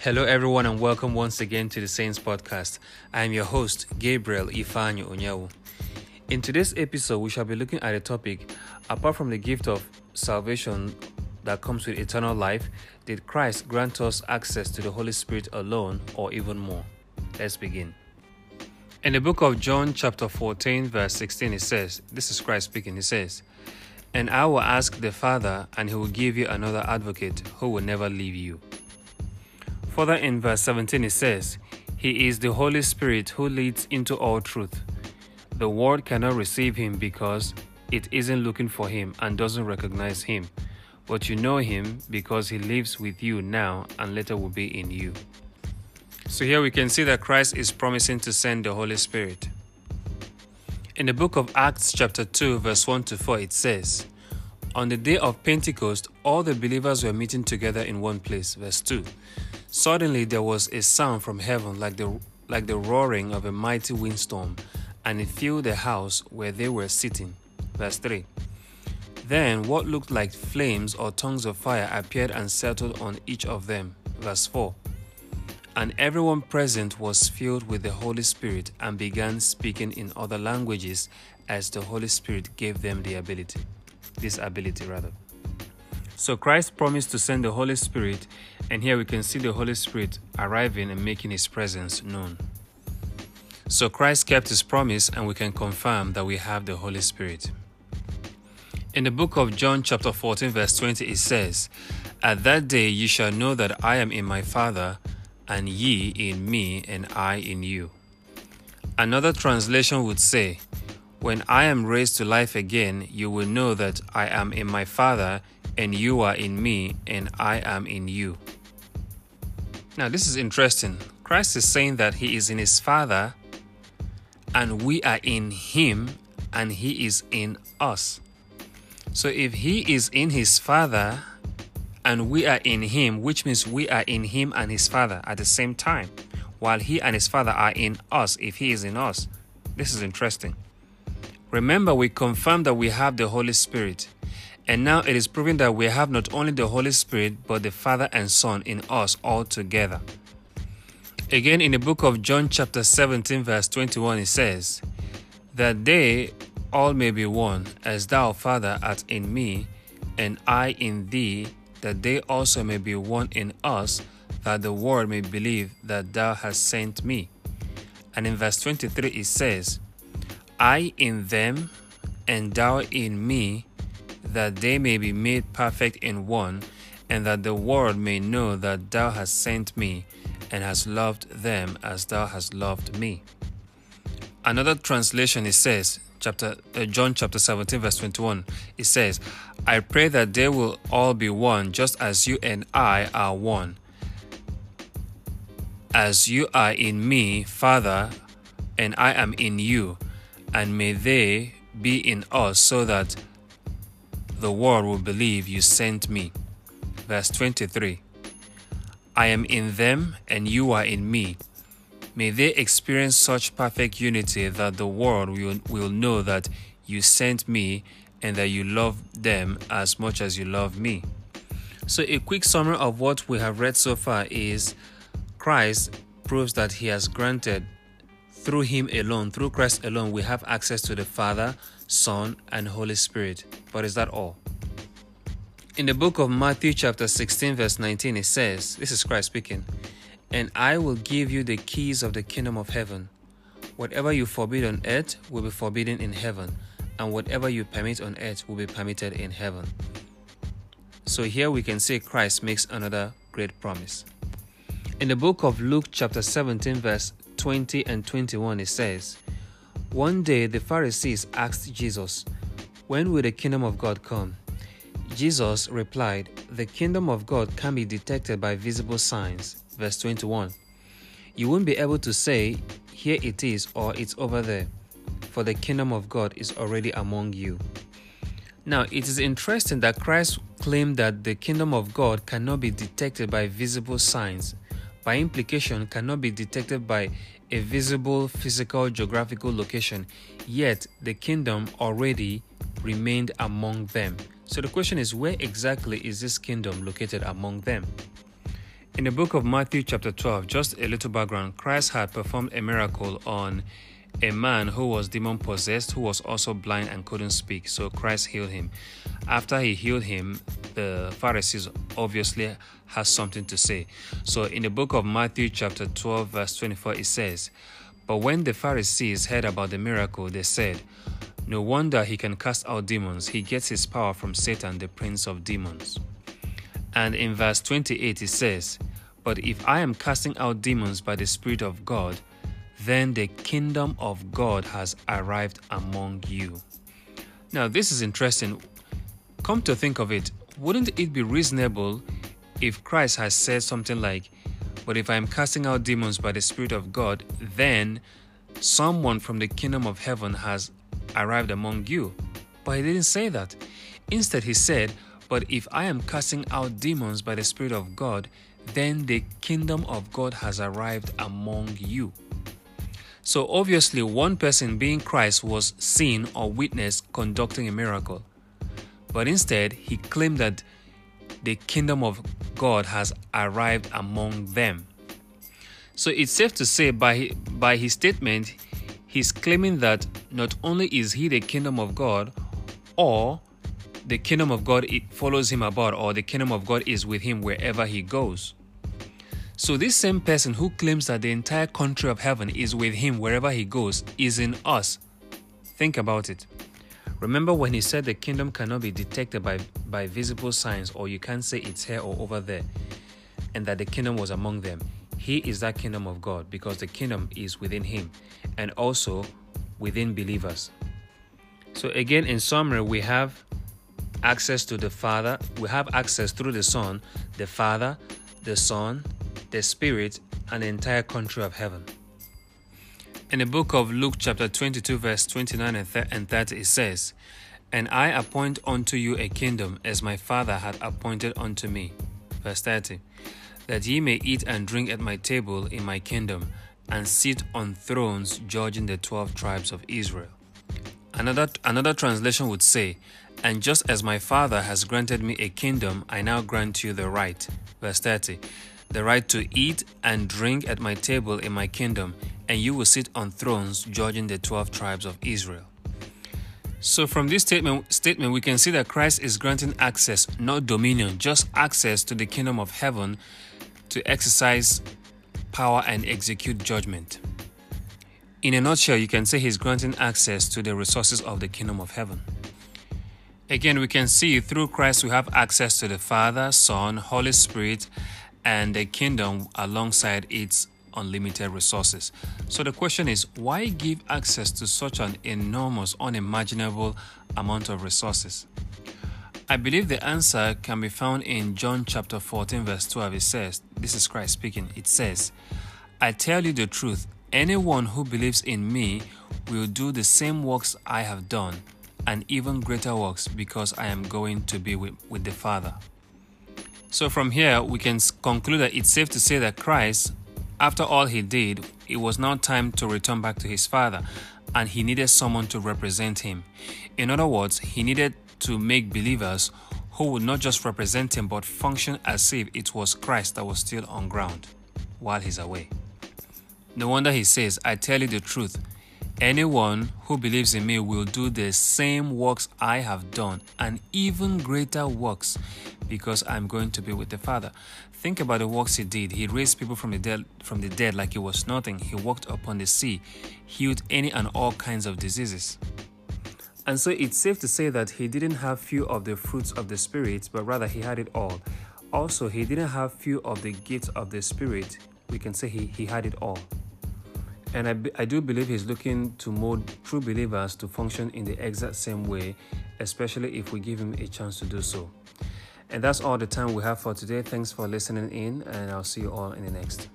Hello, everyone, and welcome once again to the Saints Podcast. I am your host, Gabriel Ifanyo Onyawu. In today's episode, we shall be looking at a topic apart from the gift of salvation that comes with eternal life, did Christ grant us access to the Holy Spirit alone or even more? Let's begin. In the book of John, chapter 14, verse 16, it says, This is Christ speaking, he says, And I will ask the Father, and he will give you another advocate who will never leave you. Further in verse 17, it says, He is the Holy Spirit who leads into all truth. The world cannot receive him because it isn't looking for him and doesn't recognize him. But you know him because he lives with you now and later will be in you. So here we can see that Christ is promising to send the Holy Spirit. In the book of Acts, chapter 2, verse 1 to 4, it says, On the day of Pentecost, all the believers were meeting together in one place. Verse 2. Suddenly there was a sound from heaven like the, like the roaring of a mighty windstorm, and it filled the house where they were sitting. Verse 3. Then what looked like flames or tongues of fire appeared and settled on each of them. Verse 4. And everyone present was filled with the Holy Spirit and began speaking in other languages as the Holy Spirit gave them the ability. This ability, rather. So Christ promised to send the Holy Spirit, and here we can see the Holy Spirit arriving and making his presence known. So Christ kept his promise, and we can confirm that we have the Holy Spirit. In the book of John, chapter 14, verse 20, it says, At that day ye shall know that I am in my Father, and ye in me, and I in you. Another translation would say, When I am raised to life again, you will know that I am in my Father, and you are in me, and I am in you. Now, this is interesting. Christ is saying that he is in his Father, and we are in him, and he is in us. So, if he is in his Father, and we are in him, which means we are in him and his Father at the same time, while he and his Father are in us, if he is in us. This is interesting. Remember, we confirm that we have the Holy Spirit. And now it is proven that we have not only the Holy Spirit, but the Father and Son in us all together. Again, in the book of John, chapter 17, verse 21, it says, That they all may be one, as thou, Father, art in me, and I in thee, that they also may be one in us, that the world may believe that thou hast sent me. And in verse 23, it says, I in them, and thou in me, that they may be made perfect in one, and that the world may know that thou hast sent me, and hast loved them as thou hast loved me. Another translation it says, chapter uh, John chapter 17 verse 21, it says, I pray that they will all be one, just as you and I are one. As you are in me, Father, and I am in you, and may they be in us, so that the world will believe you sent me. Verse 23 I am in them, and you are in me. May they experience such perfect unity that the world will, will know that you sent me and that you love them as much as you love me. So, a quick summary of what we have read so far is Christ proves that he has granted through him alone, through Christ alone, we have access to the Father, Son, and Holy Spirit. But is that all? In the book of Matthew, chapter 16, verse 19, it says, This is Christ speaking, and I will give you the keys of the kingdom of heaven. Whatever you forbid on earth will be forbidden in heaven, and whatever you permit on earth will be permitted in heaven. So here we can see Christ makes another great promise. In the book of Luke, chapter 17, verse 20 and 21, it says, One day the Pharisees asked Jesus, When will the kingdom of God come? Jesus replied, The kingdom of God can be detected by visible signs. Verse 21. You won't be able to say, Here it is, or it's over there, for the kingdom of God is already among you. Now, it is interesting that Christ claimed that the kingdom of God cannot be detected by visible signs, by implication, cannot be detected by a visible physical geographical location, yet the kingdom already remained among them. So the question is where exactly is this kingdom located among them? In the book of Matthew, chapter 12, just a little background Christ had performed a miracle on a man who was demon possessed, who was also blind and couldn't speak. So Christ healed him. After he healed him, the Pharisees obviously has something to say. So in the book of Matthew, chapter 12, verse 24, it says, But when the Pharisees heard about the miracle, they said, No wonder he can cast out demons. He gets his power from Satan, the prince of demons. And in verse 28, it says, But if I am casting out demons by the Spirit of God, then the kingdom of God has arrived among you. Now, this is interesting. Come to think of it, wouldn't it be reasonable if Christ has said something like, But if I am casting out demons by the Spirit of God, then someone from the kingdom of heaven has arrived among you? But he didn't say that. Instead, he said, But if I am casting out demons by the Spirit of God, then the kingdom of God has arrived among you. So obviously, one person being Christ was seen or witnessed conducting a miracle. But instead, he claimed that the kingdom of God has arrived among them. So it's safe to say by, by his statement, he's claiming that not only is he the kingdom of God, or the kingdom of God follows him about, or the kingdom of God is with him wherever he goes. So, this same person who claims that the entire country of heaven is with him wherever he goes is in us. Think about it. Remember when he said the kingdom cannot be detected by, by visible signs, or you can't say it's here or over there, and that the kingdom was among them. He is that kingdom of God because the kingdom is within him and also within believers. So, again, in summary, we have access to the Father, we have access through the Son, the Father, the Son, the Spirit, and the entire country of heaven. In the book of Luke, chapter 22, verse 29 and 30, it says, And I appoint unto you a kingdom as my Father had appointed unto me. Verse 30, That ye may eat and drink at my table in my kingdom, and sit on thrones judging the twelve tribes of Israel. Another, another translation would say, And just as my Father has granted me a kingdom, I now grant you the right. Verse 30 the right to eat and drink at my table in my kingdom, and you will sit on thrones judging the 12 tribes of Israel. So, from this statement, statement, we can see that Christ is granting access, not dominion, just access to the kingdom of heaven to exercise power and execute judgment. In a nutshell, you can say he's granting access to the resources of the kingdom of heaven. Again, we can see through Christ we have access to the Father, Son, Holy Spirit, and a kingdom alongside its unlimited resources. So the question is why give access to such an enormous, unimaginable amount of resources? I believe the answer can be found in John chapter 14, verse 12. It says, This is Christ speaking. It says, I tell you the truth, anyone who believes in me will do the same works I have done, and even greater works, because I am going to be with, with the Father. So, from here, we can conclude that it's safe to say that Christ, after all he did, it was now time to return back to his Father, and he needed someone to represent him. In other words, he needed to make believers who would not just represent him but function as if it was Christ that was still on ground while he's away. No wonder he says, I tell you the truth, Anyone who believes in me will do the same works I have done and even greater works because I'm going to be with the Father. Think about the works he did. He raised people from the dead from the dead like it was nothing. He walked upon the sea, healed any and all kinds of diseases. And so it's safe to say that he didn't have few of the fruits of the spirit, but rather he had it all. Also, he didn't have few of the gifts of the spirit. We can say he, he had it all. And I, I do believe he's looking to mold true believers to function in the exact same way, especially if we give him a chance to do so. And that's all the time we have for today. Thanks for listening in, and I'll see you all in the next.